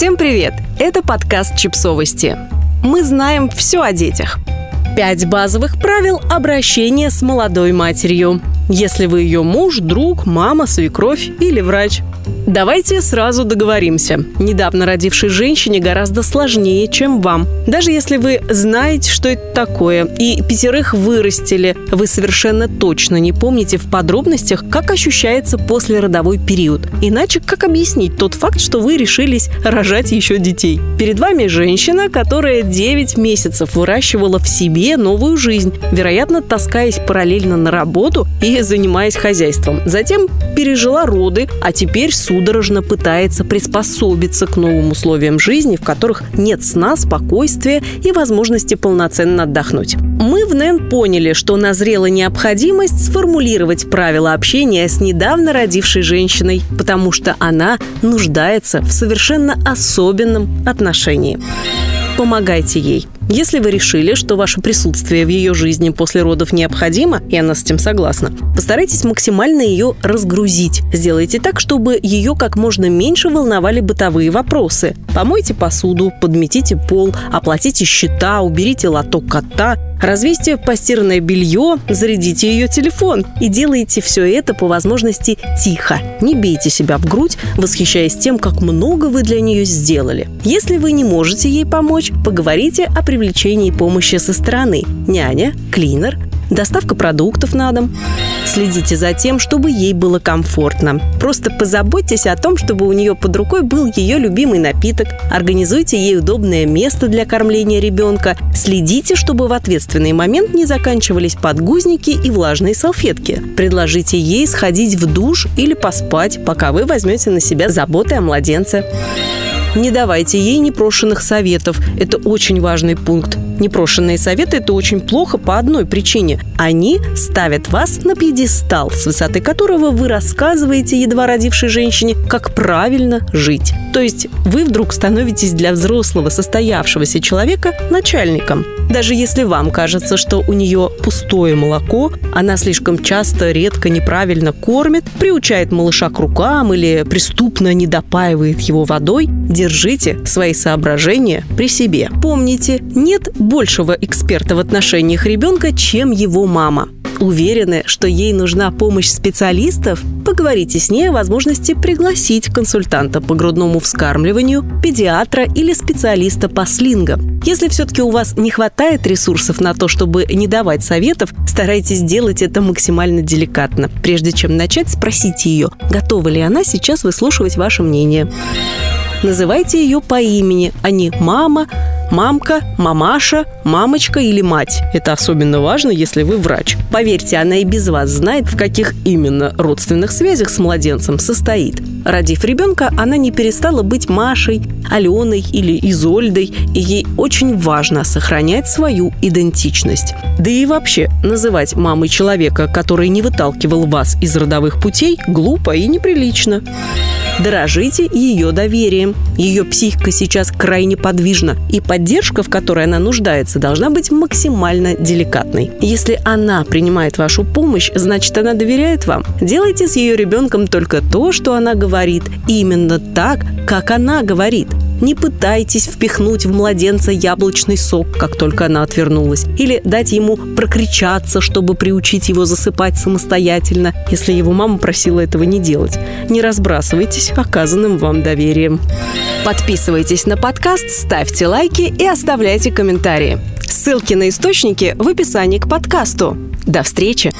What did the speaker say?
Всем привет! Это подкаст «Чипсовости». Мы знаем все о детях. Пять базовых правил обращения с молодой матерью. Если вы ее муж, друг, мама, свекровь или врач – Давайте сразу договоримся. Недавно родившей женщине гораздо сложнее, чем вам. Даже если вы знаете, что это такое, и пятерых вырастили, вы совершенно точно не помните в подробностях, как ощущается послеродовой период. Иначе как объяснить тот факт, что вы решились рожать еще детей? Перед вами женщина, которая 9 месяцев выращивала в себе новую жизнь, вероятно, таскаясь параллельно на работу и занимаясь хозяйством. Затем пережила роды, а теперь судорожно пытается приспособиться к новым условиям жизни, в которых нет сна, спокойствия и возможности полноценно отдохнуть. Мы в НЭН поняли, что назрела необходимость сформулировать правила общения с недавно родившей женщиной, потому что она нуждается в совершенно особенном отношении. Помогайте ей – если вы решили, что ваше присутствие в ее жизни после родов необходимо, и она с этим согласна, постарайтесь максимально ее разгрузить. Сделайте так, чтобы ее как можно меньше волновали бытовые вопросы. Помойте посуду, подметите пол, оплатите счета, уберите лоток кота, Развесьте постиранное белье, зарядите ее телефон и делайте все это по возможности тихо. Не бейте себя в грудь, восхищаясь тем, как много вы для нее сделали. Если вы не можете ей помочь, поговорите о привлечении помощи со стороны. Няня, клинер, доставка продуктов на дом. Следите за тем, чтобы ей было комфортно. Просто позаботьтесь о том, чтобы у нее под рукой был ее любимый напиток. Организуйте ей удобное место для кормления ребенка. Следите, чтобы в ответственный момент не заканчивались подгузники и влажные салфетки. Предложите ей сходить в душ или поспать, пока вы возьмете на себя заботы о младенце. Не давайте ей непрошенных советов. Это очень важный пункт. Непрошенные советы – это очень плохо по одной причине. Они ставят вас на пьедестал, с высоты которого вы рассказываете едва родившей женщине, как правильно жить. То есть вы вдруг становитесь для взрослого состоявшегося человека начальником. Даже если вам кажется, что у нее пустое молоко, она слишком часто, редко, неправильно кормит, приучает малыша к рукам или преступно недопаивает его водой, держите свои соображения при себе. Помните, нет большего эксперта в отношениях ребенка, чем его мама. Уверены, что ей нужна помощь специалистов? Поговорите с ней о возможности пригласить консультанта по грудному вскармливанию, педиатра или специалиста по слингам. Если все-таки у вас не хватает ресурсов на то, чтобы не давать советов, старайтесь сделать это максимально деликатно. Прежде чем начать, спросите ее, готова ли она сейчас выслушивать ваше мнение. Называйте ее по имени, а не «мама», Мамка, мамаша, мамочка или мать. Это особенно важно, если вы врач. Поверьте, она и без вас знает, в каких именно родственных связях с младенцем состоит. Родив ребенка, она не перестала быть Машей, Аленой или Изольдой, и ей очень важно сохранять свою идентичность. Да и вообще, называть мамой человека, который не выталкивал вас из родовых путей, глупо и неприлично. Дорожите ее доверием. Ее психика сейчас крайне подвижна, и поддержка, в которой она нуждается, должна быть максимально деликатной. Если она принимает вашу помощь, значит, она доверяет вам. Делайте с ее ребенком только то, что она говорит, именно так, как она говорит. Не пытайтесь впихнуть в младенца яблочный сок, как только она отвернулась, или дать ему прокричаться, чтобы приучить его засыпать самостоятельно, если его мама просила этого не делать. Не разбрасывайтесь оказанным вам доверием. Подписывайтесь на подкаст, ставьте лайки и оставляйте комментарии. Ссылки на источники в описании к подкасту. До встречи!